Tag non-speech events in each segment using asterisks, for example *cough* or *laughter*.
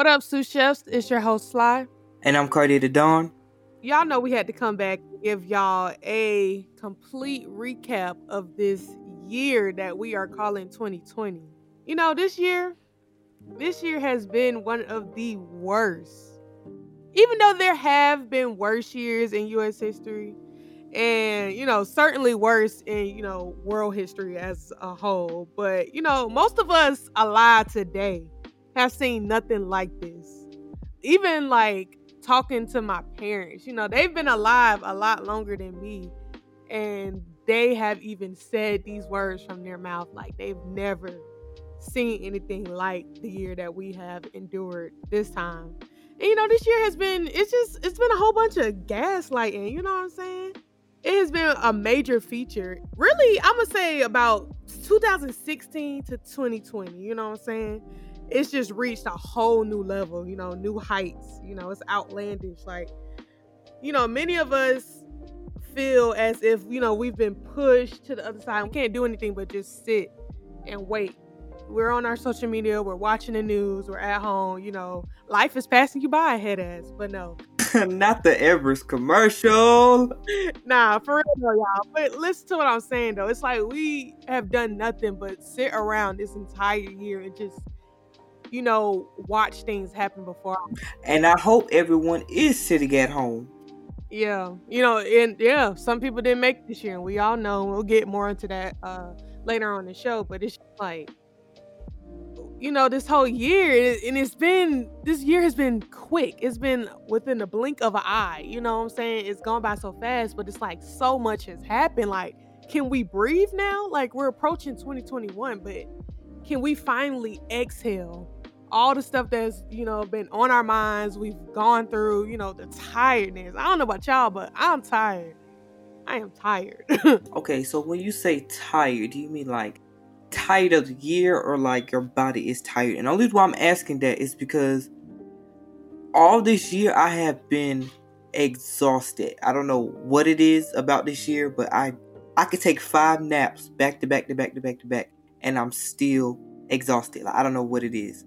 What up, sous chefs? It's your host Sly. And I'm Cardi the Dawn. Y'all know we had to come back and give y'all a complete recap of this year that we are calling 2020. You know, this year, this year has been one of the worst. Even though there have been worse years in US history, and you know certainly worse in you know world history as a whole but you know most of us alive today have seen nothing like this even like talking to my parents you know they've been alive a lot longer than me and they have even said these words from their mouth like they've never seen anything like the year that we have endured this time and you know this year has been it's just it's been a whole bunch of gaslighting you know what i'm saying it has been a major feature. Really, I'm gonna say about 2016 to 2020. You know what I'm saying? It's just reached a whole new level. You know, new heights. You know, it's outlandish. Like, you know, many of us feel as if you know we've been pushed to the other side. We can't do anything but just sit and wait. We're on our social media. We're watching the news. We're at home. You know, life is passing you by, head ass. But no, *laughs* Not the Everest commercial. Nah, for real, though, y'all. But listen to what I'm saying, though. It's like we have done nothing but sit around this entire year and just, you know, watch things happen before. And I hope everyone is sitting at home. Yeah, you know, and yeah, some people didn't make this year, and we all know. We'll get more into that uh later on the show, but it's like you know, this whole year, and it's been this year has been quick. It's been within the blink of an eye. You know what I'm saying? It's gone by so fast, but it's like so much has happened. Like, can we breathe now? Like we're approaching 2021, but can we finally exhale all the stuff that's you know been on our minds? We've gone through, you know, the tiredness. I don't know about y'all, but I'm tired. I am tired. *laughs* okay, so when you say tired, do you mean like tired of the year or like your body is tired. And the only reason why I'm asking that is because all this year I have been exhausted. I don't know what it is about this year, but I I could take five naps back to back to back to back to back and I'm still exhausted. Like I don't know what it is.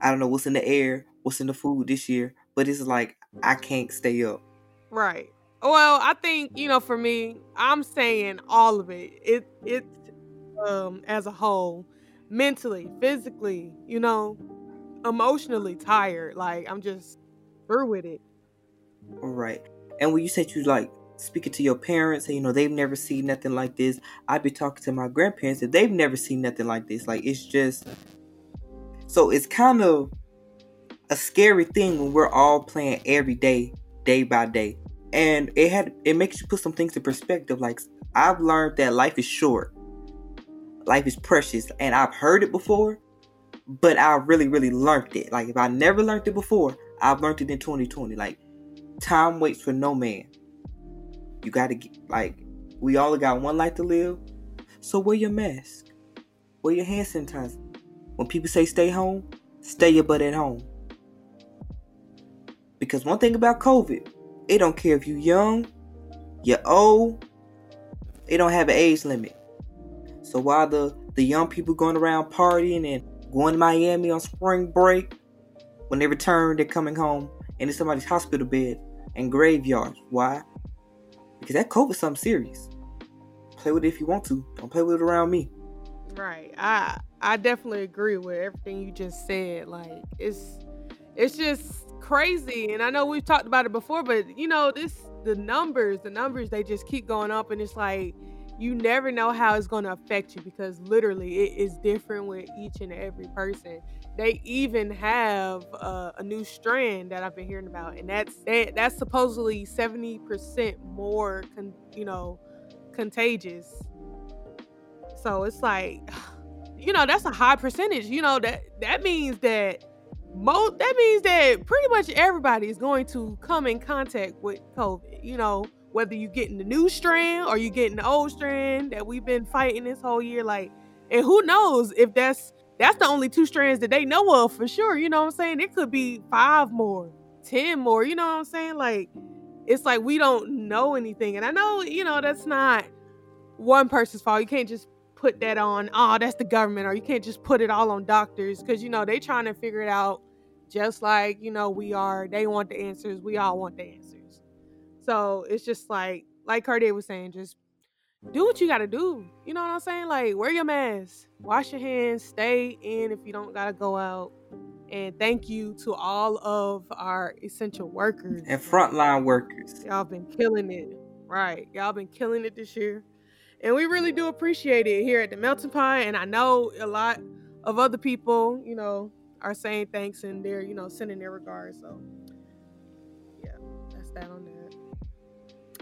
I don't know what's in the air, what's in the food this year, but it's like I can't stay up. Right. Well, I think, you know, for me, I'm saying all of it. It it's um as a whole mentally physically you know emotionally tired like i'm just through with it all right and when you said you like speaking to your parents and you know they've never seen nothing like this i'd be talking to my grandparents and they've never seen nothing like this like it's just so it's kind of a scary thing when we're all playing every day day by day and it had it makes you put some things in perspective like i've learned that life is short life is precious and I've heard it before, but I really, really learned it. Like if I never learned it before, I've learned it in 2020. Like time waits for no man. You gotta get like we all got one life to live. So wear your mask. Wear your hand sanitizer. When people say stay home, stay your butt at home. Because one thing about COVID, it don't care if you young, you're old, it don't have an age limit. So while the, the young people going around partying and going to Miami on spring break, when they return, they're coming home and it's somebody's hospital bed and graveyards. Why? Because that COVID's something serious. Play with it if you want to. Don't play with it around me. Right. I I definitely agree with everything you just said. Like it's it's just crazy. And I know we've talked about it before, but you know, this the numbers, the numbers they just keep going up and it's like you never know how it's going to affect you because literally it is different with each and every person. They even have uh, a new strand that I've been hearing about, and that's that, that's supposedly seventy percent more, con- you know, contagious. So it's like, *sighs* you know, that's a high percentage. You know that that means that most that means that pretty much everybody is going to come in contact with COVID. You know, whether you're getting the new strand or you're getting the old strand that we've been fighting this whole year like and who knows if that's that's the only two strands that they know of for sure you know what i'm saying it could be five more ten more you know what i'm saying like it's like we don't know anything and i know you know that's not one person's fault you can't just put that on oh that's the government or you can't just put it all on doctors because you know they trying to figure it out just like, you know, we are. They want the answers. We all want the answers. So it's just like, like Cartier was saying, just do what you gotta do. You know what I'm saying? Like, wear your mask, wash your hands, stay in if you don't gotta go out. And thank you to all of our essential workers and frontline workers. Y'all been killing it. Right. Y'all been killing it this year. And we really do appreciate it here at the Melting Pot. And I know a lot of other people, you know, are saying thanks and they're, you know, sending their regards. So yeah, that's that on that.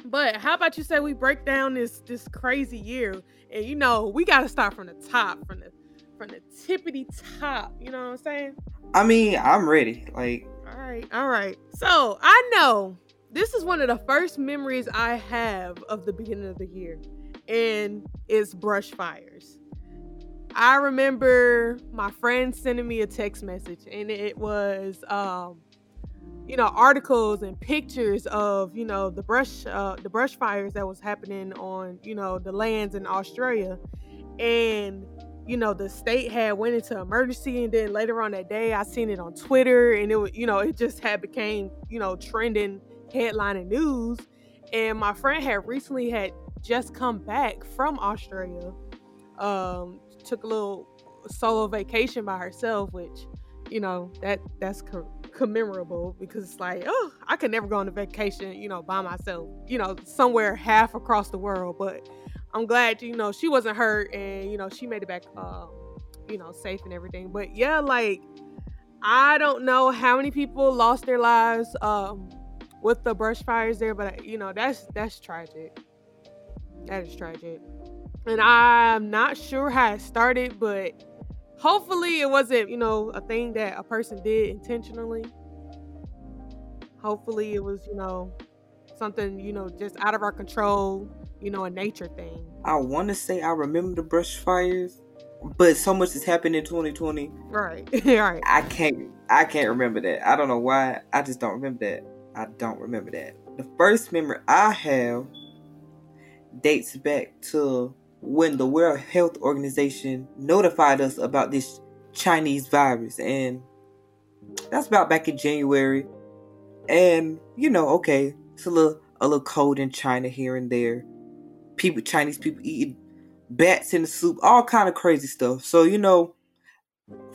But how about you say we break down this this crazy year? And you know, we gotta start from the top, from the from the tippity top. You know what I'm saying? I mean, I'm ready. Like all right, all right. So I know this is one of the first memories I have of the beginning of the year and it's brush fires. I remember my friend sending me a text message and it was um you know articles and pictures of you know the brush uh the brush fires that was happening on you know the lands in Australia and you know the state had went into emergency and then later on that day I seen it on Twitter and it was you know it just had became you know trending headline and news and my friend had recently had just come back from Australia. Um, took a little solo vacation by herself, which you know that that's co- commemorable because it's like, oh, I could never go on a vacation, you know, by myself, you know, somewhere half across the world. But I'm glad, you know, she wasn't hurt and you know she made it back, um, you know, safe and everything. But yeah, like I don't know how many people lost their lives um, with the brush fires there, but you know that's that's tragic. That is tragic. And I'm not sure how it started, but hopefully it wasn't, you know, a thing that a person did intentionally. Hopefully it was, you know, something, you know, just out of our control, you know, a nature thing. I want to say I remember the brush fires, but so much has happened in 2020. Right. *laughs* right. I can't I can't remember that. I don't know why. I just don't remember that. I don't remember that. The first memory I have dates back to when the World Health Organization notified us about this Chinese virus, and that's about back in January. And you know, okay, it's a little a little cold in China here and there. People, Chinese people eating bats in the soup, all kind of crazy stuff. So you know,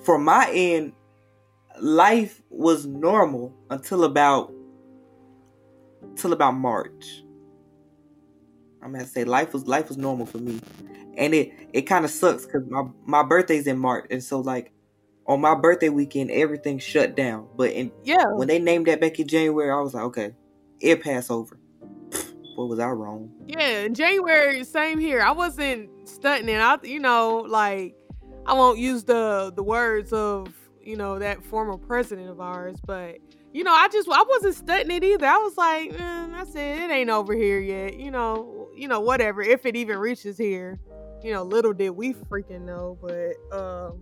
for my end, life was normal until about until about March. I'm gonna say life was life was normal for me, and it it kind of sucks because my my birthday's in March, and so like on my birthday weekend everything shut down. But in yeah, when they named that back in January, I was like, okay, it pass over. what was I wrong? Yeah, in January, same here. I wasn't stunting, I you know like I won't use the the words of you know that former president of ours, but you know, I just I wasn't studying it either. I was like, mm, I said it ain't over here yet. You know, you know, whatever. If it even reaches here, you know, little did we freaking know. But um,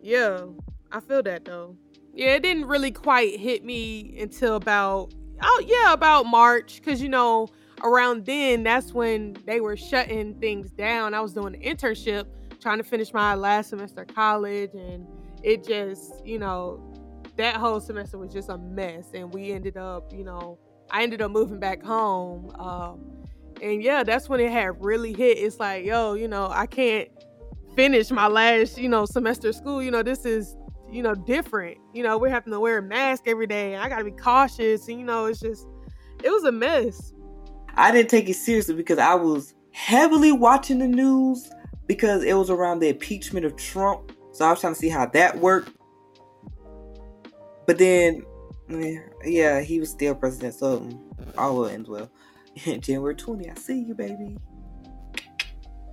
yeah, I feel that though. Yeah, it didn't really quite hit me until about oh yeah about March because you know around then that's when they were shutting things down. I was doing an internship, trying to finish my last semester college, and it just you know that whole semester was just a mess and we ended up you know i ended up moving back home um, and yeah that's when it had really hit. It's like yo you know i can't finish my last you know semester of school. You know this is you know different. You know we're having to wear a mask every day. And i gotta be cautious. And you know it's just it was a mess. I didn't take it seriously because i was heavily watching the news because it was around the impeachment of trump. So i was trying to see how that worked. But then, yeah, he was still president, so all will end well. *laughs* January 20, I see you, baby.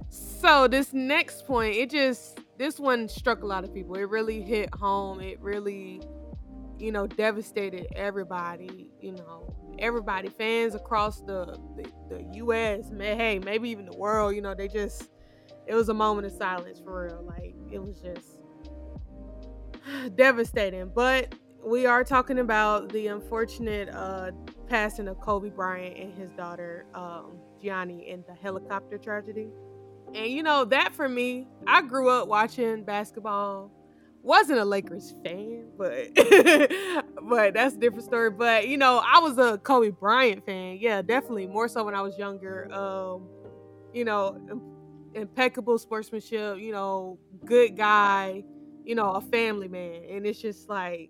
So this next point, it just this one struck a lot of people. It really hit home. It really, you know, devastated everybody. You know, everybody, fans across the the, the U.S. May, hey, maybe even the world. You know, they just it was a moment of silence for real. Like it was just *sighs* devastating. But we are talking about the unfortunate uh, passing of Kobe Bryant and his daughter um, Gianna in the helicopter tragedy. And you know that for me, I grew up watching basketball, wasn't a Lakers fan, but *laughs* but that's a different story. But you know, I was a Kobe Bryant fan. Yeah, definitely more so when I was younger. Um, you know, impeccable sportsmanship. You know, good guy. You know, a family man, and it's just like,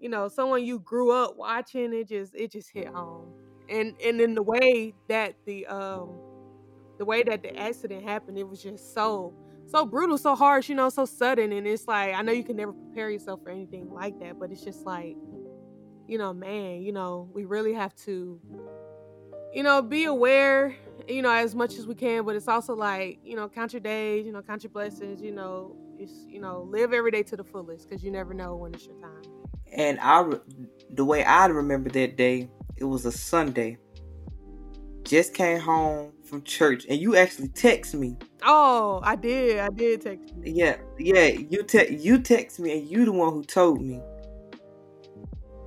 you know, someone you grew up watching. It just it just hit home, and and in the way that the um the way that the accident happened, it was just so so brutal, so harsh, you know, so sudden. And it's like, I know you can never prepare yourself for anything like that, but it's just like, you know, man, you know, we really have to, you know, be aware, you know, as much as we can, but it's also like, you know, count your days, you know, count your blessings, you know, it's, you know, live every day to the fullest because you never know when it's your time. And I, the way I remember that day, it was a Sunday. Just came home from church, and you actually text me Oh, I did. I did text you. Yeah, yeah. You te- you text me, and you the one who told me.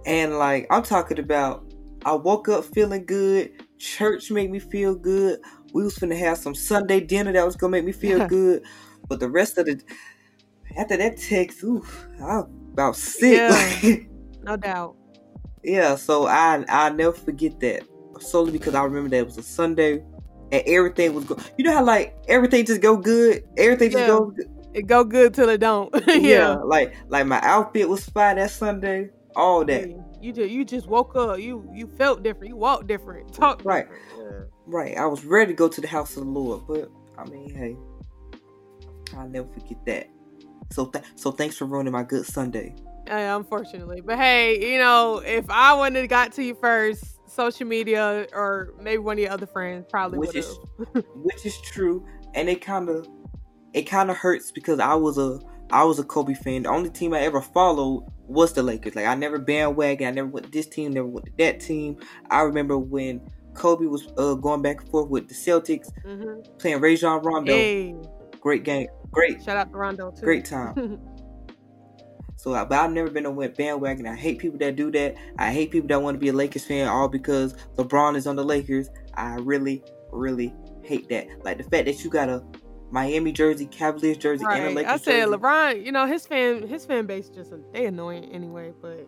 And like I'm talking about, I woke up feeling good. Church made me feel good. We was finna have some Sunday dinner that was gonna make me feel *laughs* good. But the rest of the after that text, ooh, I was about sick. Yeah, *laughs* no doubt. Yeah, so I I'll never forget that. Solely because I remember that it was a Sunday and everything was good. You know how like everything just go good, everything just go. Good. It go good till it don't. *laughs* yeah. yeah. like like my outfit was fine that Sunday, all that. you just you just woke up. You you felt different. You walked different. Talked right. Yeah. Right. I was ready to go to the house of the Lord, but I mean, hey, I'll never forget that. So th- so thanks for ruining my good Sunday. Uh, unfortunately, but hey, you know, if I wouldn't have got to you first, social media or maybe one of your other friends probably which is *laughs* which is true and it kind of it kind of hurts because I was a I was a Kobe fan. The only team I ever followed was the Lakers. Like I never bandwagon. I never went this team, never went to that team. I remember when Kobe was uh, going back and forth with the Celtics, mm-hmm. playing Rajon Rondo. Hey. Great game. Great. Shout out to Rondo too. Great time. *laughs* So, but I've never been a bandwagon. I hate people that do that. I hate people that want to be a Lakers fan all because LeBron is on the Lakers. I really, really hate that. Like the fact that you got a Miami jersey, Cavaliers jersey, right. and a Lakers I said jersey. LeBron. You know his fan, his fan base just they annoying anyway. But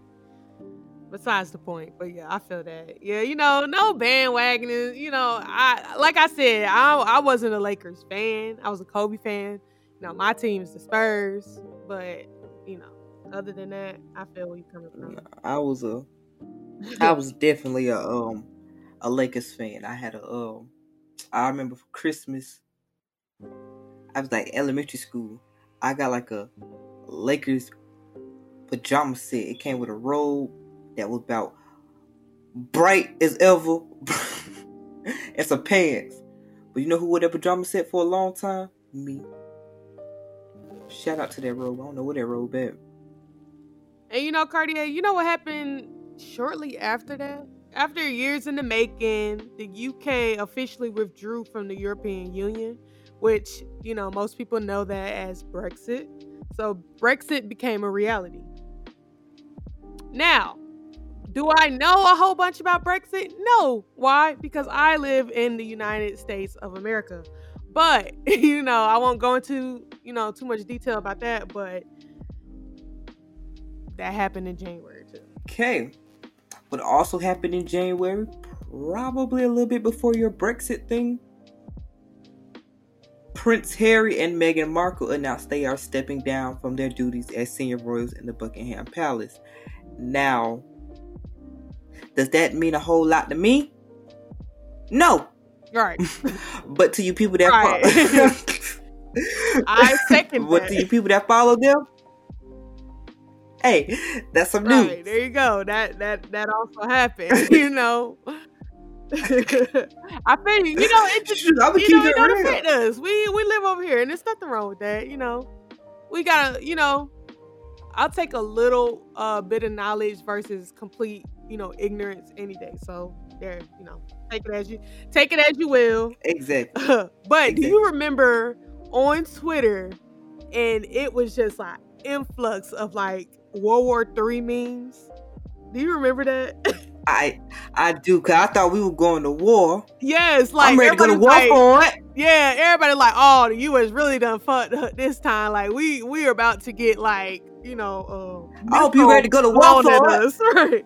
besides the point. But yeah, I feel that. Yeah, you know, no bandwagoning. You know, I like I said, I I wasn't a Lakers fan. I was a Kobe fan. Know, my team is the Spurs, but you know, other than that, I feel where you coming from. I was a, I *laughs* was definitely a um a Lakers fan. I had a um, I remember for Christmas, I was like elementary school. I got like a Lakers pajama set. It came with a robe that was about bright as ever, *laughs* and some pants. But you know who wore that pajama set for a long time? Me. Shout out to that robe. I don't know where that robe at. And you know, Cartier, you know what happened shortly after that? After years in the making, the UK officially withdrew from the European Union, which, you know, most people know that as Brexit. So Brexit became a reality. Now, do I know a whole bunch about Brexit? No. Why? Because I live in the United States of America. But, *laughs* you know, I won't go into, you know, too much detail about that, but that happened in January too. Okay. What also happened in January, probably a little bit before your Brexit thing. Prince Harry and Meghan Markle announced they are stepping down from their duties as senior royals in the Buckingham Palace. Now, does that mean a whole lot to me? No. Right. *laughs* but to you people that right. follow *laughs* *laughs* I second But to you people that follow them, hey, that's some news. Right, there you go. That that that also happened. you know. I feel you. You know, it just you know, it don't affect us. We we live over here, and there's nothing wrong with that. You know, we gotta. You know, I'll take a little uh, bit of knowledge versus complete, you know, ignorance any day. So there, you know, take it as you take it as you will. Exactly. *laughs* but exactly. do you remember on Twitter, and it was just like influx of like World War Three memes. Do you remember that? *laughs* I I do, cause I thought we were going to war. Yes, like I'm ready to go to war like, for it. Yeah, everybody like, oh, the U.S. really done fucked up this time. Like we we are about to get like you know, uh, I hope you ready to go to war for us, *laughs* right?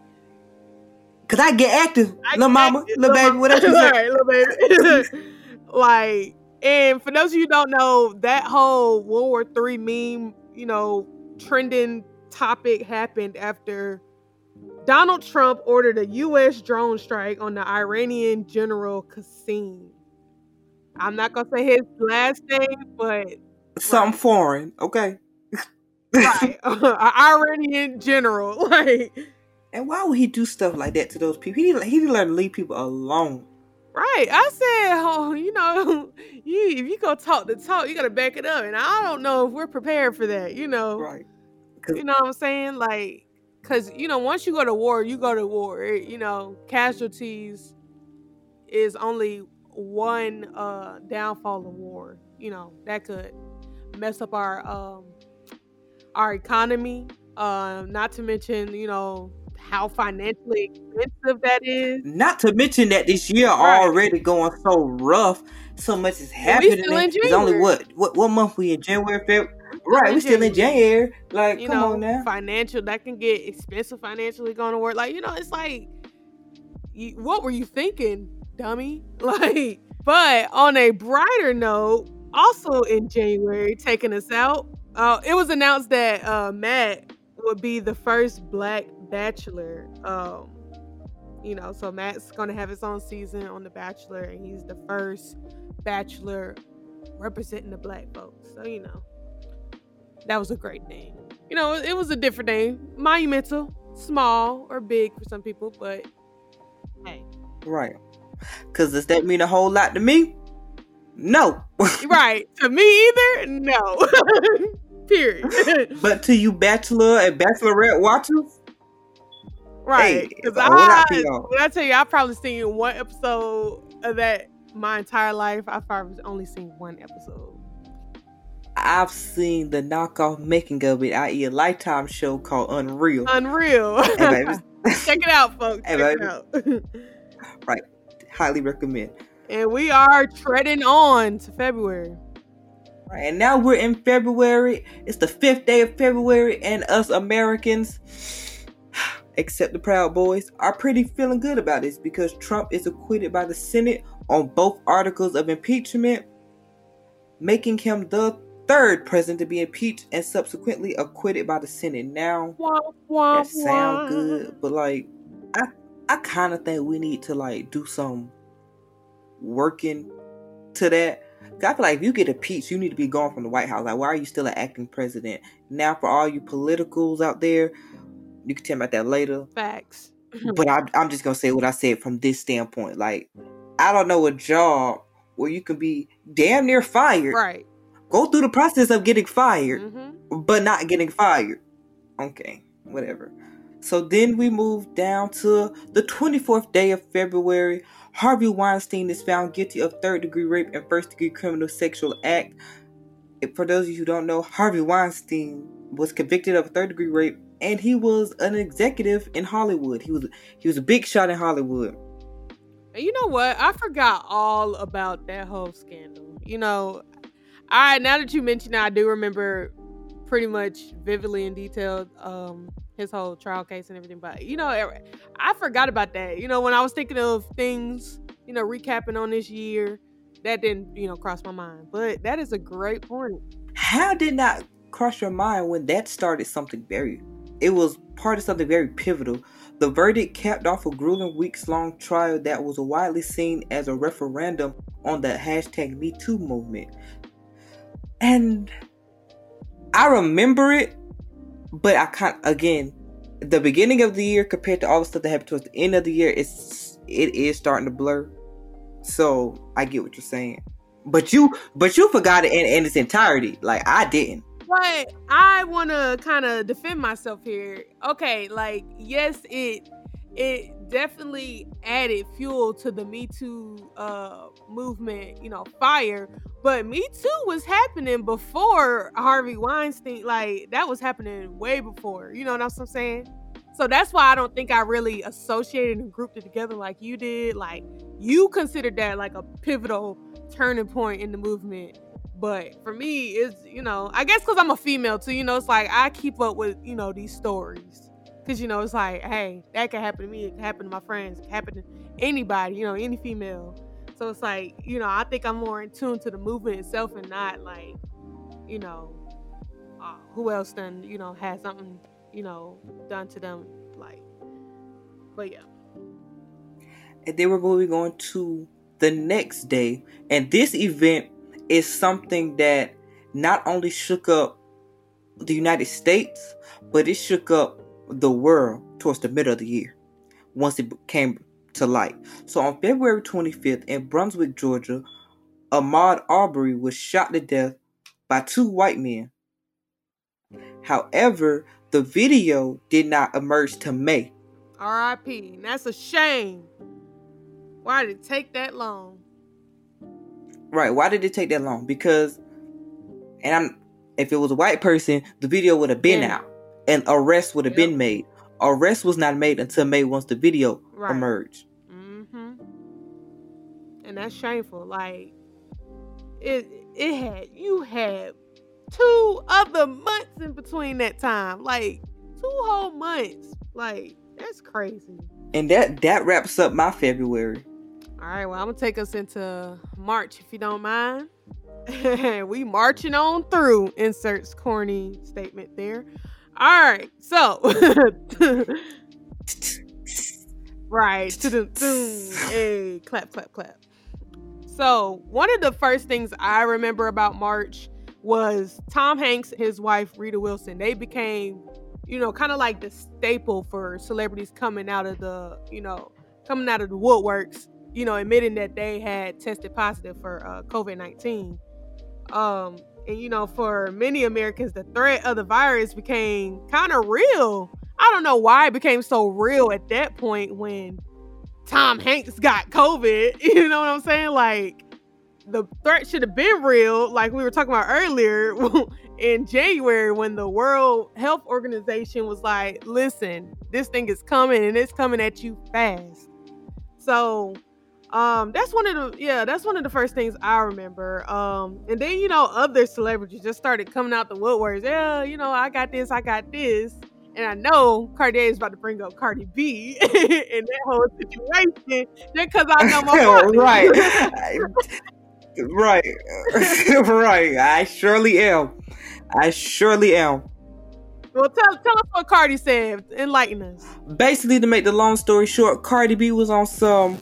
Cause I get active, I little mama, active, little baby, whatever you *laughs* say. Right, little baby. *laughs* *laughs* like, and for those of you who don't know, that whole World War Three meme, you know, trending topic happened after Donald Trump ordered a U.S. drone strike on the Iranian general Qasem. I'm not gonna say his last name, but something right. foreign, okay? right, an Iranian general, like. And why would he do stuff like that to those people? He he didn't learn to leave people alone. Right. I said, *laughs* oh, you know, *laughs* you if you go talk the talk, you gotta back it up. And I don't know if we're prepared for that, you know. Right. You know what I'm saying? Like, cause you know, once you go to war, you go to war. It, you know, casualties is only one uh downfall of war. You know, that could mess up our um our economy. Uh, not to mention, you know, how financially expensive that is. Not to mention that this year right. already going so rough. So much is happening. It's only what what what month we in January, February. Right, we still in January. Like, you come know, on now. Financial that can get expensive financially going to work. Like, you know, it's like, you, what were you thinking, dummy? *laughs* Like, but on a brighter note, also in January, taking us out, uh, it was announced that uh, Matt would be the first black Bachelor. Um, you know, so Matt's gonna have his own season on The Bachelor, and he's the first Bachelor representing the black folks. So you know, that was a great name. You know, it was a different name, monumental, small or big for some people, but hey, right. Cause does that mean a whole lot to me? No. *laughs* right. To me either? No. *laughs* Period. but to you bachelor and bachelorette watchers, Right. Because hey, I, when I tell you, I've probably seen one episode of that my entire life. I've probably only seen one episode. I've seen the knockoff making of it, i.e., a lifetime show called Unreal. Unreal. Hey, *laughs* Check it out, folks. Hey, Check it out. *laughs* right. Highly recommend. And we are treading on to February. Right, and now we're in February. It's the fifth day of February, and us Americans except the Proud Boys, are pretty feeling good about this because Trump is acquitted by the Senate on both articles of impeachment, making him the third president to be impeached and subsequently acquitted by the Senate. Now, wah, wah, that sounds good, but like, I I kind of think we need to like do some working to that. I feel like if you get impeached, you need to be gone from the White House. Like, why are you still an acting president? Now, for all you politicals out there you can tell me about that later. Facts. *laughs* but I, I'm just gonna say what I said from this standpoint. Like, I don't know a job where you can be damn near fired. Right. Go through the process of getting fired, mm-hmm. but not getting fired. Okay, whatever. So then we move down to the 24th day of February. Harvey Weinstein is found guilty of third degree rape and first degree criminal sexual act. For those of you who don't know, Harvey Weinstein was convicted of third degree rape and he was an executive in Hollywood. He was he was a big shot in Hollywood. You know what? I forgot all about that whole scandal. You know, I now that you mention it, I do remember pretty much vividly in detail um his whole trial case and everything. But you know, I forgot about that. You know, when I was thinking of things, you know, recapping on this year, that didn't you know cross my mind. But that is a great point. How did not cross your mind when that started something very it was part of something very pivotal. The verdict capped off a grueling weeks long trial that was widely seen as a referendum on the hashtag MeToo movement. And I remember it, but I can't, again, the beginning of the year compared to all the stuff that happened towards the end of the year, it's, it is starting to blur. So I get what you're saying. But you, but you forgot it in, in its entirety. Like I didn't. But I want to kind of defend myself here. Okay, like yes, it it definitely added fuel to the Me Too uh, movement, you know, fire. But Me Too was happening before Harvey Weinstein. Like that was happening way before. You know what I'm saying? So that's why I don't think I really associated and grouped it together like you did. Like you considered that like a pivotal turning point in the movement But for me, it's you know, I guess because I'm a female too. You know, it's like I keep up with you know these stories because you know it's like, hey, that can happen to me. It can happen to my friends. It can happen to anybody. You know, any female. So it's like you know, I think I'm more in tune to the movement itself and not like, you know, uh, who else then you know has something you know done to them like. But yeah. And then we're going to be going to the next day, and this event is something that not only shook up the United States, but it shook up the world towards the middle of the year once it came to light. So on February 25th in Brunswick, Georgia, Ahmaud Arbery was shot to death by two white men. However, the video did not emerge to May. R.I.P. That's a shame. Why did it take that long? Right. Why did it take that long? Because, and I'm, if it was a white person, the video would have been yeah. out, and arrest would have yep. been made. Arrest was not made until May once the video right. emerged. Mm-hmm. And that's shameful. Like it, it had you had two other months in between that time, like two whole months. Like that's crazy. And that that wraps up my February. All right, well, I'm gonna take us into March if you don't mind. *laughs* we marching on through. Inserts corny statement there. All right, so *laughs* right to the hey clap clap clap. So one of the first things I remember about March was Tom Hanks, his wife Rita Wilson. They became, you know, kind of like the staple for celebrities coming out of the, you know, coming out of the woodworks you know, admitting that they had tested positive for uh, COVID 19. Um, and, you know, for many Americans, the threat of the virus became kind of real. I don't know why it became so real at that point when Tom Hanks got COVID. *laughs* You know what I'm saying? Like, the threat should have been real, like we were talking about earlier *laughs* in January when the World Health Organization was like, listen, this thing is coming and it's coming at you fast. So, um that's one of the yeah that's one of the first things i remember. Um and then you know other celebrities just started coming out the woodworks. Yeah you know i got this i got this. And i know cartier is about to bring up cardi b *laughs* in that whole situation just because i know my *laughs* right. *laughs* Right. Right. I surely am. I surely am. Well, tell, tell us what Cardi said. Enlighten us. Basically, to make the long story short, Cardi B was on some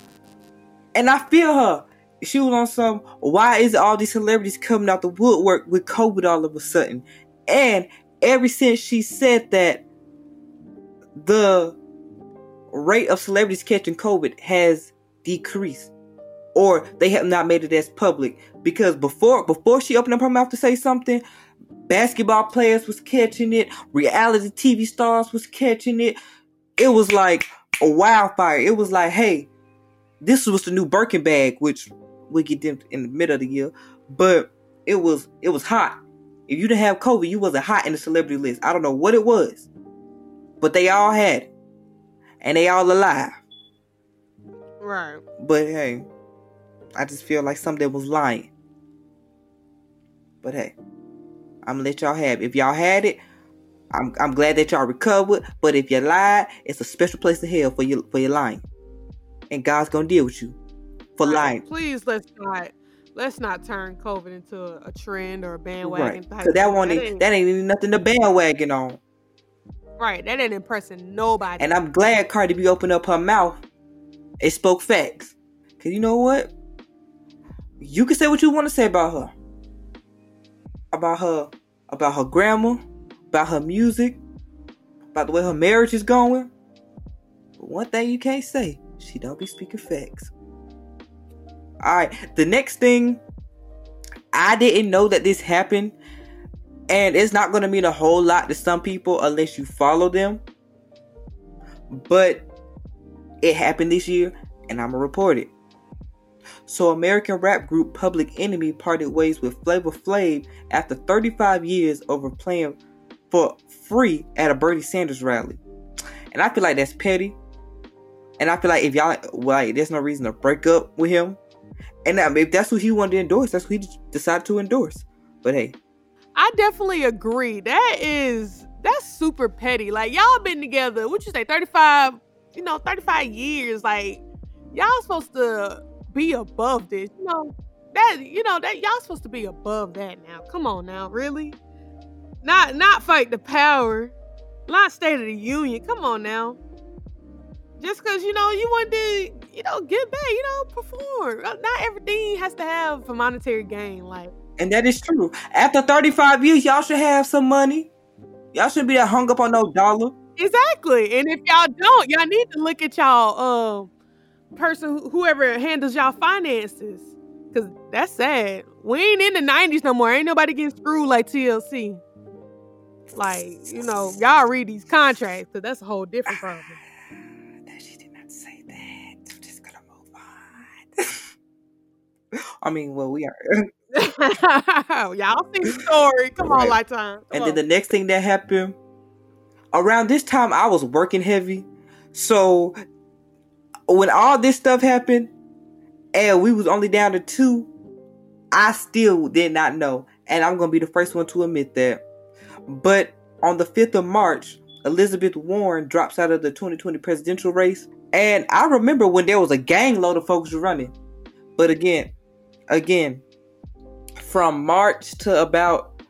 and I feel her. She was on some, why is all these celebrities coming out the woodwork with COVID all of a sudden? And ever since she said that, the rate of celebrities catching COVID has decreased. Or they have not made it as public. Because before before she opened up her mouth to say something, basketball players was catching it, reality TV stars was catching it. It was like a wildfire. It was like, hey, this was the new Birkin bag, which we get them in the middle of the year, but it was it was hot. If you didn't have COVID, you wasn't hot in the celebrity list. I don't know what it was, but they all had it, and they all alive. Right. But hey, I just feel like something was lying. But hey, I'm gonna let y'all have it. If y'all had it, I'm I'm glad that y'all recovered. But if you lied, it's a special place in hell for you for your lying and God's gonna deal with you for right. lying. Please let's not let's not turn COVID into a, a trend or a bandwagon. Right. that one that ain't, that ain't even nothing to bandwagon on. Right, that ain't impressing nobody. And I'm glad Cardi B opened up her mouth and spoke facts. Cause you know what? You can say what you want to say about her. About her about her grandma, about her music, about the way her marriage is going. But one thing you can't say she don't be speaking facts. Alright, the next thing, I didn't know that this happened. And it's not to mean a whole lot to some people unless you follow them. But it happened this year, and I'm going to report it. So, American rap group Public Enemy parted ways with Flavor Flav after 35 years over playing for free at a Bernie Sanders rally. And I feel like that's petty. And I feel like if y'all like, there's no reason to break up with him. And if that's who he wanted to endorse, that's who he decided to endorse. But hey, I definitely agree. That is that's super petty. Like y'all been together, what you say, 35, you know, 35 years. Like y'all supposed to be above this. You know, that you know that y'all supposed to be above that now. Come on now, really? Not not fight the power. Not State of the Union. Come on now. Just because, you know, you want to, you know, get back, you know, perform. Uh, not everything has to have a monetary gain. Like, and that is true. After 35 years, y'all should have some money. Y'all should be that hung up on no dollar. Exactly. And if y'all don't, y'all need to look at y'all uh, person, whoever handles y'all finances. Cause that's sad. We ain't in the 90s no more. Ain't nobody getting screwed like TLC. Like, you know, y'all read these contracts, because that's a whole different problem. I mean, well, we are. *laughs* y'all see the story. Come right. on, Lifetime. Come and on. then the next thing that happened, around this time, I was working heavy. So when all this stuff happened, and we was only down to two, I still did not know. And I'm gonna be the first one to admit that. But on the 5th of March, Elizabeth Warren drops out of the 2020 presidential race. And I remember when there was a gang load of folks running. But again, again, from March to about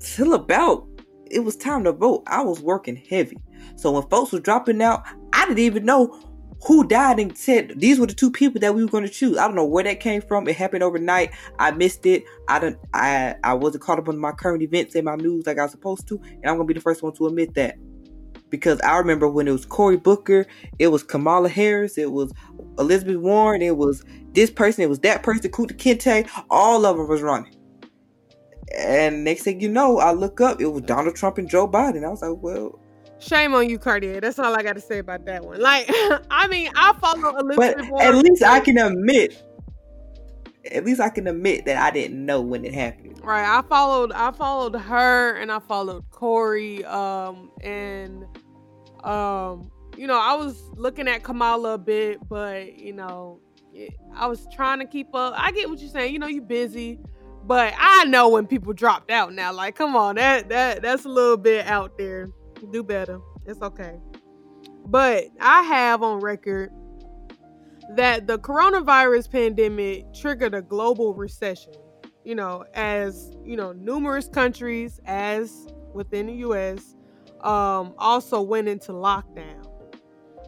till about it was time to vote, I was working heavy. So when folks were dropping out, I didn't even know who died and said these were the two people that we were going to choose. I don't know where that came from. It happened overnight. I missed it. I don't. I I wasn't caught up on my current events and my news like I was supposed to, and I'm gonna be the first one to admit that because I remember when it was Cory Booker, it was Kamala Harris, it was Elizabeth Warren, it was this person, it was that person, Kunta Kinte. All of them was running. And next thing you know, I look up, it was Donald Trump and Joe Biden. I was like, well, Shame on you, Cartier. That's all I got to say about that one. Like, *laughs* I mean, I follow Elizabeth but Warren. At least I can admit, at least I can admit that I didn't know when it happened. Right. I followed. I followed her, and I followed Cory. Um, and um, you know, I was looking at Kamala a bit, but you know, I was trying to keep up. I get what you're saying. You know, you're busy. But I know when people dropped out now. Like, come on, that that that's a little bit out there do better. It's okay. But I have on record that the coronavirus pandemic triggered a global recession. You know, as you know, numerous countries, as within the U.S., um, also went into lockdown.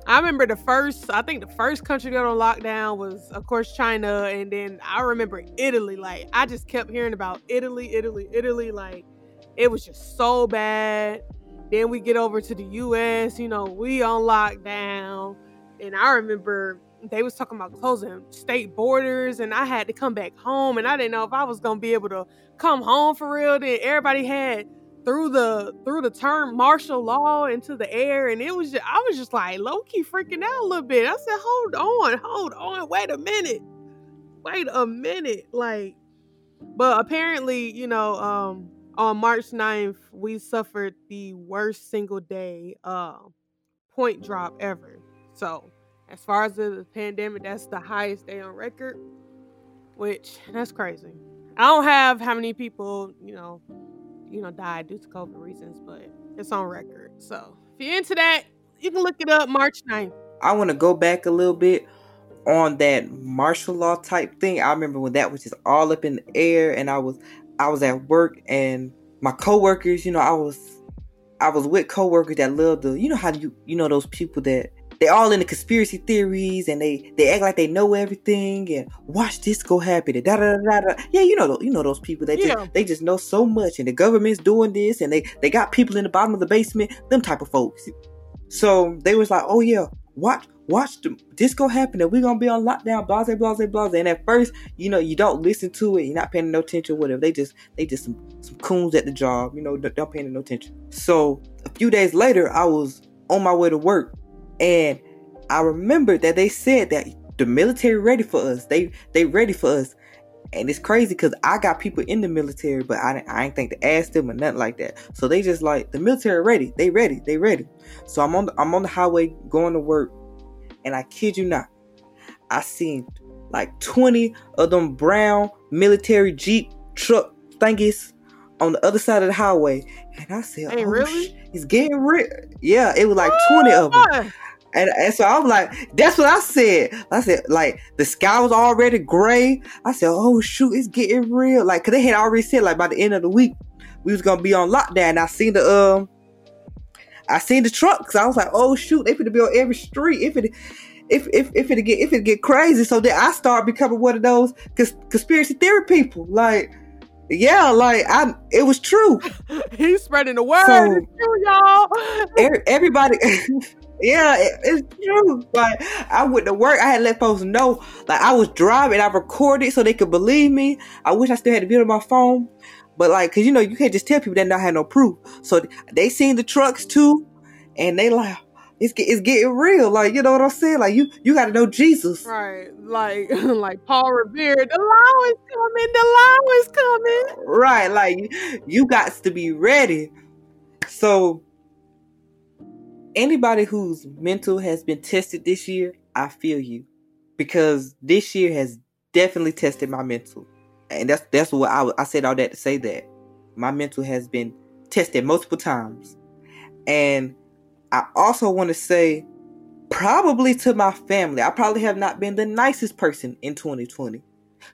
I remember the first, I think the first country go on lockdown was, of course, China. And then I remember Italy. Like, I just kept hearing about Italy, Italy, Italy. Like, it was just so bad. Then we get over to the US, you know, we on lockdown. And I remember they was talking about closing state borders and I had to come back home and I didn't know if I was gonna be able to come home for real. Then everybody had through the through the term martial law into the air and it was just, I was just like low key freaking out a little bit. I said, hold on, hold on, wait a minute. Wait a minute. Like but apparently, you know, um on March 9th, we suffered the worst single day uh, point drop ever. So, as far as the pandemic, that's the highest day on record, which that's crazy. I don't have how many people, you know, you know, died due to COVID reasons, but it's on record. So, if you're into that, you can look it up March 9th. I want to go back a little bit on that martial law type thing. I remember when that was just all up in the air and I was I was at work and my coworkers, you know, I was I was with coworkers that love the you know how you you know those people that they all in the conspiracy theories and they they act like they know everything and watch this go happen and da da da da. Yeah, you know you know those people that yeah. just they just know so much and the government's doing this and they they got people in the bottom of the basement, them type of folks. So they was like, oh yeah, watch watch the, this go happen and we're gonna be on lockdown, blase, blase, blase. And at first, you know, you don't listen to it, you're not paying no attention, whatever. They just they just some some coons at the job, you know, don't paying no attention. So a few days later, I was on my way to work, and I remember that they said that the military ready for us. They they ready for us. And it's crazy because I got people in the military, but I, I ain't think to ask them or nothing like that. So they just like the military ready. They ready. They ready. So I'm on the, I'm on the highway going to work and I kid you not, I seen like 20 of them brown military Jeep truck thingies on the other side of the highway. And I said, Hey, oh, really? sh- it's getting real. Yeah, it was like 20 of them. And, and so I'm like, that's what I said. I said, like, the sky was already gray. I said, oh, shoot, it's getting real. Like, cause they had already said, like, by the end of the week, we was gonna be on lockdown. And I seen the, um, I seen the trucks. I was like, oh, shoot, they finna be on every street. If it, if, if, if it get, if it get crazy. So then I start becoming one of those cons- conspiracy theory people. Like, yeah, like, I, it was true. *laughs* He's spreading the word. So- true, y'all. Every- everybody *laughs* yeah it- it's true like i went to work i had to let folks know like i was driving i recorded so they could believe me i wish i still had the video on my phone but like because you know you can't just tell people that don't have no proof so they seen the trucks too and they like it's, it's getting real like you know what i'm saying like you you got to know jesus Right, like *laughs* like Paul Revere. The law is coming. The law is coming. right like you got to be ready so anybody whose mental has been tested this year i feel you. Because this year has definitely tested my mental. And that's that's what i, I said all that to say that my mental has been tested multiple times. And i also want to say probably to my family i probably have not been the nicest person in 2020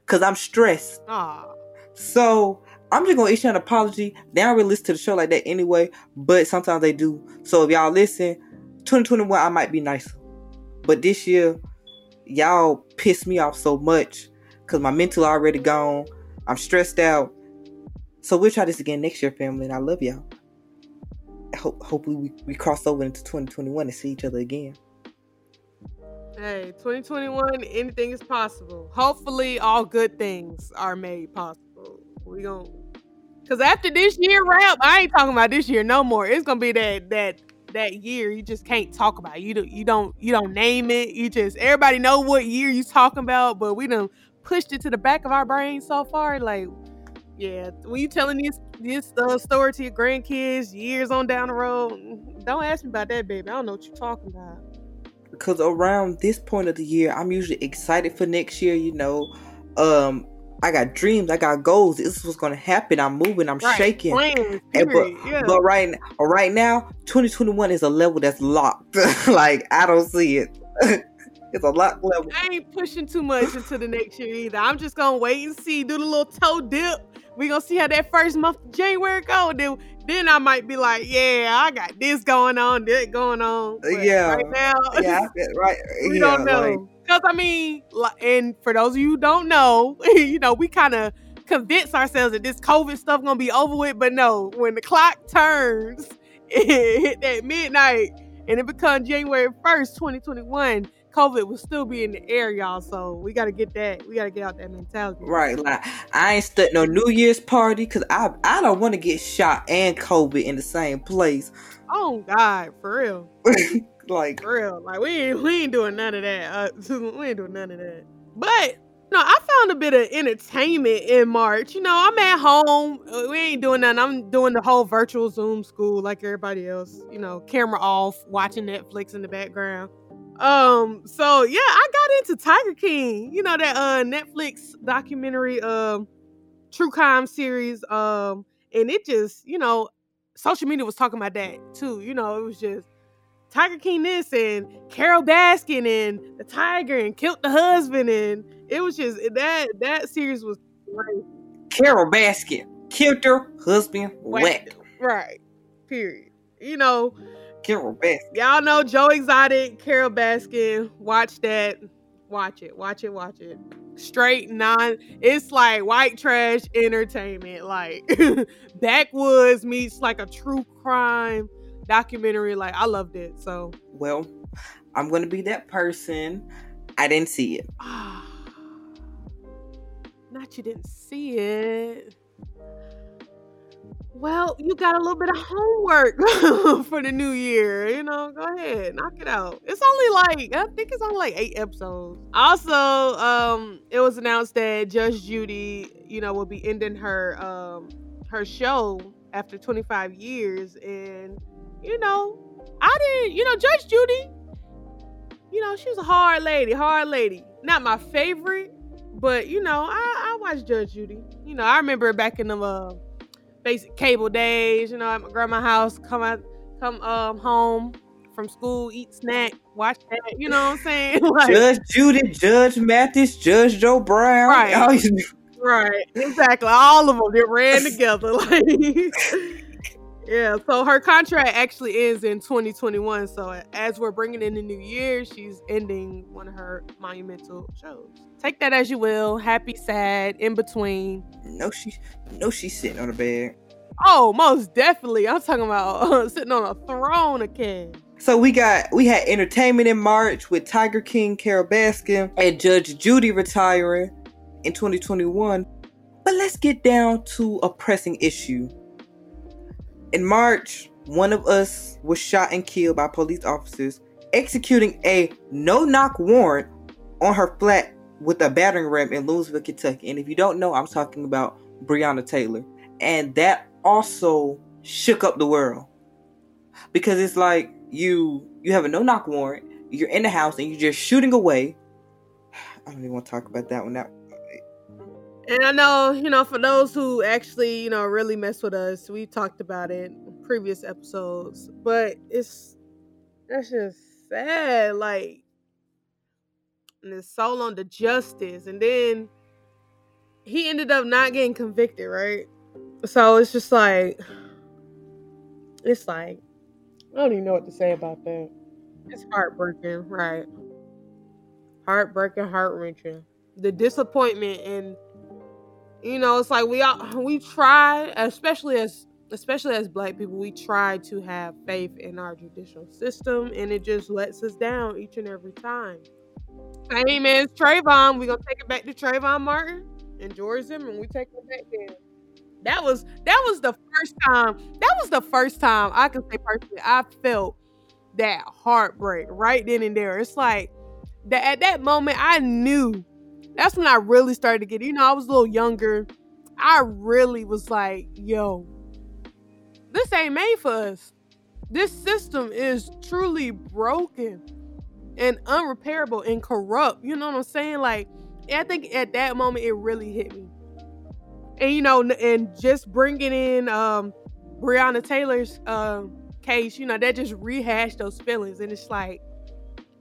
because i'm stressed. Ah, so I'm just gonna issue an apology. They don't really listen to the show like that anyway, but sometimes they do. So if y'all listen, 2021 I might be nicer. But this year, y'all pissed me off so much because my mental already gone. I'm stressed out. So we'll try this again next year, family, and I love y'all. Ho- hopefully we, we cross over into 2021 and see each other again. hey, 2021, anything is possible. Hopefully, all good things are made possible. We gon' cause after this year wrap, I ain't talking about this year no more. It's gonna be that that that year you just can't talk about. You don't you don't you don't name it. You just everybody know what year you talking about, but we done pushed it to the back of our brain so far. Like, yeah, when you telling this this uh, story to your grandkids years on down the road, don't ask me about that, baby. I don't know what you're talking about. because around this point of the year i'm usually excited for next year you know um i got dreams i got goals this is what's gonna happen i'm moving i'm Right, shaking And period. yeah. but right right now 2021 is a level that's locked *laughs* like i don't see it *laughs* it's a locked level I ain't pushing too much into the next year either. I'm just gonna wait and see, do the little toe dip. We gonna see how that first month of January go. Then, then I might be like, yeah, I got this going on, that going on. But Yeah. Right now, yeah *laughs* right we yeah, don't know. like, Cause I mean, and for those of you who don't know, *laughs* you know, we kind of convince ourselves that this COVID stuff gonna be over with, but no, when the clock turns, *laughs* it hit that midnight, and it becomes January first, 2021. COVID will still be in the air, y'all. So we gotta get that. We gotta get out that mentality. right like i ain't stuck no new year's party because i i don't want to get shot and covid in the same place Oh God, for real, *laughs* like for real. Like we ain't we ain't doing none of that. Uh, *laughs* we ain't doing none of that. But no, I found a bit of entertainment in March. You know, I'm at home. Uh, We ain't doing nothing. I'm doing the whole virtual Zoom school like everybody else. You know, camera off, watching Netflix in the background. Um, so yeah, I got into Tiger King. You know that uh Netflix documentary, um, true crime series. Um, and it just, you know, social media was talking about that too. You know, it was just Tiger King this and Carole Baskin and the tiger and killed the husband and it was just that that series was great. Carole Baskin killed her husband Right. Period. You know, Carole Baskin y'all know Joe Exotic, Carole Baskin. Watch that. Watch it. Watch it. Watch it. Straight non. It's like white trash entertainment. Like *laughs* backwoods meets like a true crime documentary. Like I loved it. So well i'm gonna be that person i didn't see it *sighs* not you didn't see it. Well, you got a little bit of homework *laughs* for the new year. You know, go ahead, knock it out. It's only like I think it's only like eight episodes. Also, um, it was announced that Judge Judy, you know, will be ending her um her show after 25 years, and you know, I didn't, you know, Judge Judy, you know, she was a hard lady, hard lady. not my favorite, but you know, I, I watched Judge Judy. You know, I remember back in the uh, basic cable days. You know, at my grandma's house, come out, come um home from school, eat snack, watch that. You know what I'm saying? *laughs* like, Judge Judy, Judge Mathis, Judge Joe Brown. Right. *laughs* right. Exactly. All of them. They ran together. *laughs* Like Yeah, so her contract actually ends in 2021. So as we're bringing in the new year, she's ending one of her monumental shows. Take that as you will. Happy, sad, in between. No, she, no, she's sitting on a bed. Oh, most definitely. I'm talking about uh, *laughs* sitting on a throne again. So we got we had entertainment in March with Tiger King, Carole Baskin, and Judge Judy retiring in 2021. But let's get down to a pressing issue in March, one of us was shot and killed by police officers executing a no knock warrant on her flat with a battering ram in Louisville, Kentucky. And if you don't know, I'm talking about Breonna Taylor. And that also shook up the world. Because it's like you you have a no knock warrant, you're in the house and you're just shooting away. *sighs* I don't even want to talk about that one. That and I know, you know, for those who actually, you know, really mess with us, we talked about it in previous episodes, but it's that's just sad. Like, and it's so on the justice, and then he ended up not getting convicted, right? So it's just like, it's like, I don't even know what to say about that. It's heartbreaking, right? Heartbreaking, heart wrenching. The disappointment and you know it's like we all we try especially as especially as black people we try to have faith in our judicial system and it just lets us down each and every time. As Trayvon. We gonna take it back to Trayvon Martin and George Zimmerman. We take it back there. That was that was the first time that was the first time I can say personally I felt that heartbreak right then and there. It's like that at that moment I knew that's when I really started to get, you know, I was a little younger. I really was like, yo, this ain't made for us. This system is truly broken and unrepairable and corrupt. You know what I'm saying? Like, I think at that moment it really hit me. And you know, and just bringing in um Breonna Taylor's uh, case, you know, that just rehashed those feelings, and it's like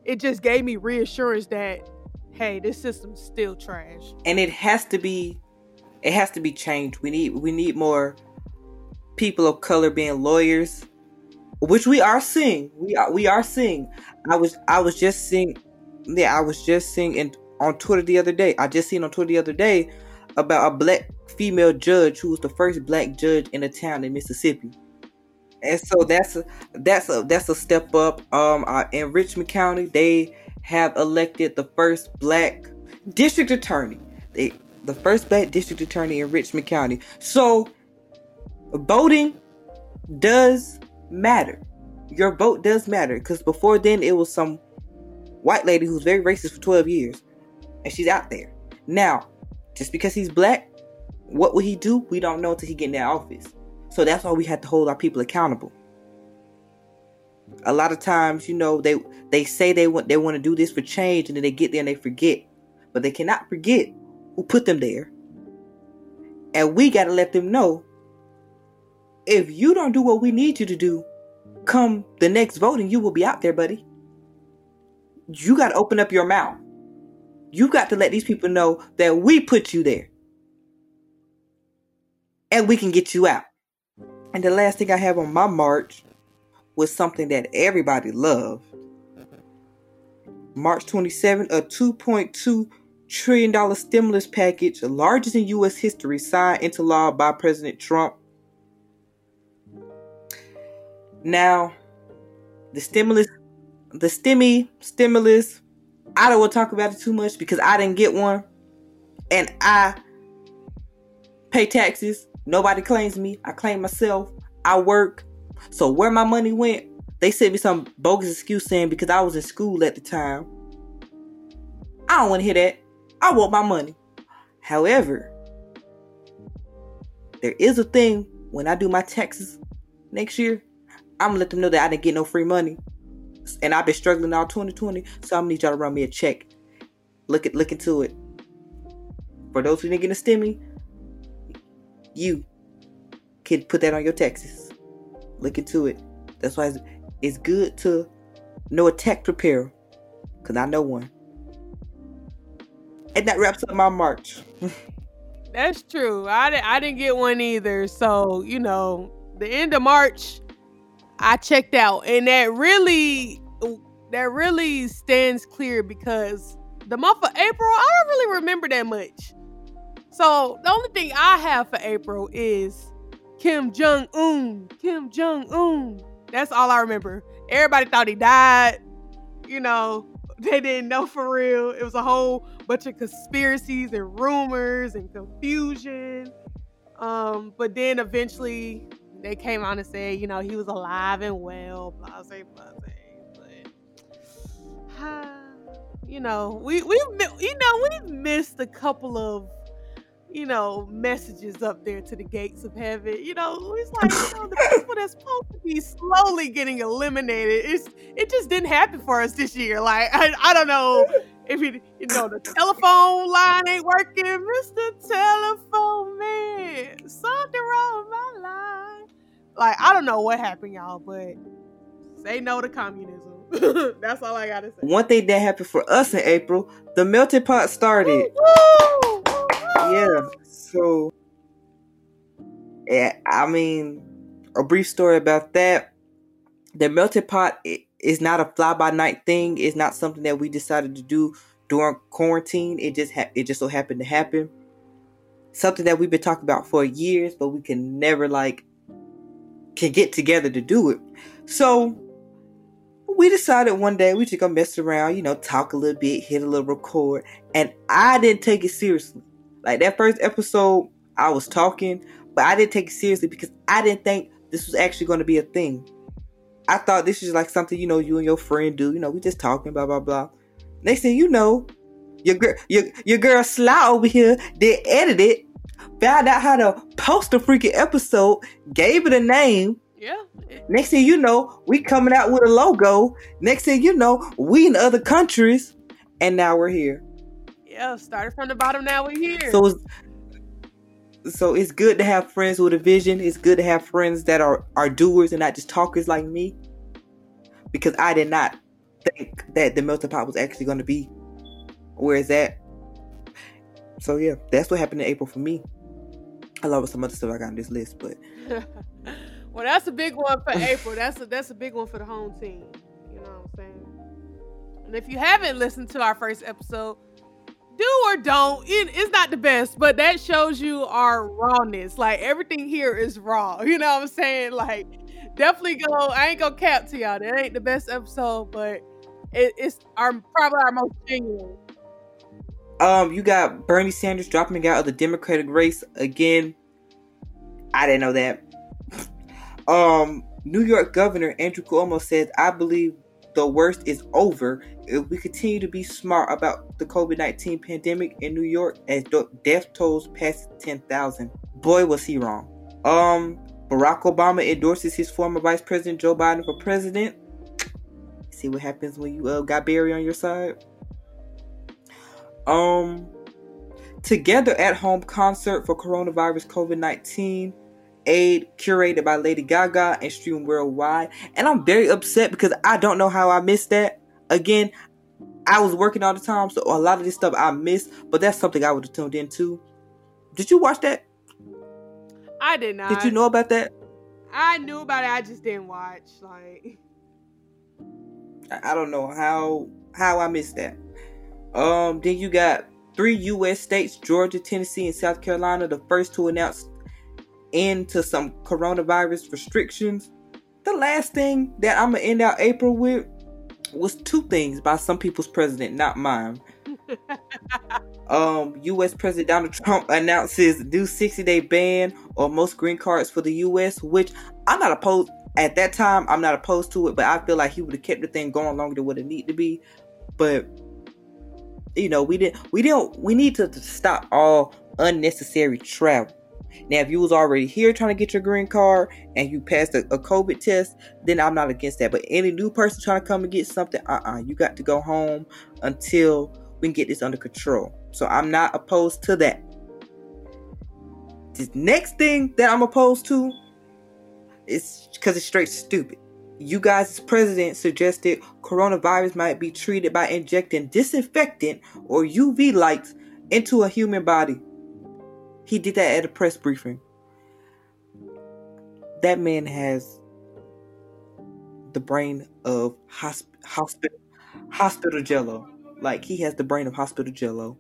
it just gave me reassurance that hey, this system's still trash. And it has to be it has to be changed. We need we need more people of color being lawyers, which we are seeing. We are we are seeing. I was I was just seeing yeah, I was just seeing in, on Twitter the other day. I just seen on Twitter the other day about a black female judge who was the first black judge in a town in Mississippi. And so that's a that's a that's a step up. Um, uh, in Richmond County, they have elected the first black district attorney. They, the first black district attorney in Richmond County. So voting does matter. Your vote does matter because before then it was some white lady who's very racist for 12 years and she's out there. Now, just because he's black, what will he do? We don't know until he get in that office. So that's why we have to hold our people accountable a lot of times, you know, they they say they want they want to do this for change, and then they get there and they forget, but they cannot forget who put them there. And we got to let them know if you don't do what we need you to do, come the next voting, you will be out there, buddy. You got to open up your mouth. You got to let these people know that we put you there. And we can get you out. And the last thing I have on my march was something that everybody loved. March 27, a 2.2 trillion dollar stimulus package, the largest in US history, signed into law by President Trump. Now, the stimulus the stimmy stimulus, I don't want to talk about it too much because I didn't get one and I pay taxes. Nobody claims me. I claim myself. I work. So where my money went, they sent me some bogus excuse saying because I was in school at the time. I don't want to hear that. I want my money. However, there is a thing when I do my taxes next year, I'm gonna let them know that I didn't get no free money. And I've been struggling all 2020, so I'm gonna need y'all to run me a check. Look at look into it. For those who didn't get a stimmy, you can put that on your taxes. Look into it. That's why it's, it's good to know a tech preparer, cause I know one. And that wraps up my March. *laughs* That's true. I, I didn't get one either. So, you know, the end of March, I checked out. And that really that really stands clear because the month of April, I don't really remember that much. So the only thing I have for April is Kim Jong Un. Kim Jong Un. That's all I remember. Everybody thought he died. You know, *laughs* they didn't know for real. It was a whole bunch of conspiracies and rumors and confusion. Um, but then eventually they came out and said, you know, he was alive and well, blah, blah, blah. But, *sighs* you know, we we you know we've missed a couple of you know, messages up there to the gates of heaven. You know, it's *laughs* like you know, the people that's supposed to be slowly getting eliminated. It's it just didn't happen for us this year. Like I, I don't know if you you know the telephone line ain't working, Mr. Telephone Man. Something wrong with my line. Like I don't know what happened, y'all, but say no to communism. *laughs* That's all I gotta say. One thing that happened for us in April, the melting pot started. Woo-woo! Yeah. So, yeah, I mean, a brief story about that. The melting pot is not a fly by night thing. It's not something that we decided to do during quarantine. It just ha- it just so happened to happen. Something that we've been talking about for years, but we can never like can get together to do it. So we decided one day we just gonna mess around, you know, talk a little bit, hit a little record, and I didn't take it seriously. Like that first episode, I was talking, but I didn't take it seriously because I didn't think this was actually going to be a thing. I thought this is like something you know you and your friend do. You know, we just talking, blah blah blah. Next thing you know, your girl, your your girl Sly over here did edit it, found out how to post a freaking episode, gave it a name. Yeah. Next thing you know, we coming out with a logo. Next thing you know, we in other countries, and now we're here. Yeah, started from the bottom. Now we're here. So it's, so it's good to have friends with a vision. It's good to have friends that are are doers and not just talkers like me. Because I did not think that the melting pot was actually going to be where it's at. So yeah, that's what happened in April for me. I love some other stuff I got on this list, but *laughs* well, that's a big one for April. That's a that's a big one for the home team. You know what I'm saying? And if you haven't listened to our first episode, do or don't. It, it's not the best, but that shows you our rawness. Like everything here is raw. *laughs* You know what I'm saying? Like definitely go. I ain't gonna cap to y'all. That ain't the best episode, but it, it's our probably our most genuine. Um, you got Bernie Sanders dropping out of the Democratic race again. I didn't know that. *laughs* Um, New York Governor Andrew Cuomo says, "I believe the worst is over if we continue to be smart about the COVID 19 pandemic in New York as death tolls past 10,000. Boy, was he wrong. Um, Barack Obama endorses his former Vice President Joe Biden for president. See what happens when you uh, got Barry on your side. Um, together at home concert for coronavirus COVID 19 aid curated by Lady Gaga and streamed worldwide. And I'm very upset because I don't know how I missed that. Again, I was working all the time, so a lot of this stuff I missed, but that's something I would have tuned into. Did you watch that? I did not. Did you know about that? I knew about it, I just didn't watch. Like I don't know how how I missed that. Um, then you got three U.S. states: Georgia, Tennessee, and South Carolina, the first to announce into some coronavirus restrictions. The last thing that I'm gonna end out April with was two things by some people's president, not mine. *laughs* um, U.S. President Donald Trump announces new 60-day ban on most green cards for the U.S., which I'm not opposed. At that time, I'm not opposed to it, but I feel like he would have kept the thing going longer than what it needed to be. But you know, we didn't. We didn't. We need to stop all unnecessary travel. Now, if you was already here trying to get your green card and you passed a, a COVID test, then I'm not against that. But any new person trying to come and get something, uh-uh, you got to go home until we can get this under control. So I'm not opposed to that. This next thing that I'm opposed to is because it's straight stupid. You guys, president, suggested coronavirus might be treated by injecting disinfectant or UV lights into a human body. He did that at a press briefing. That man has the brain of hosp- hospital hospital jello. Like he has the brain of hospital jello.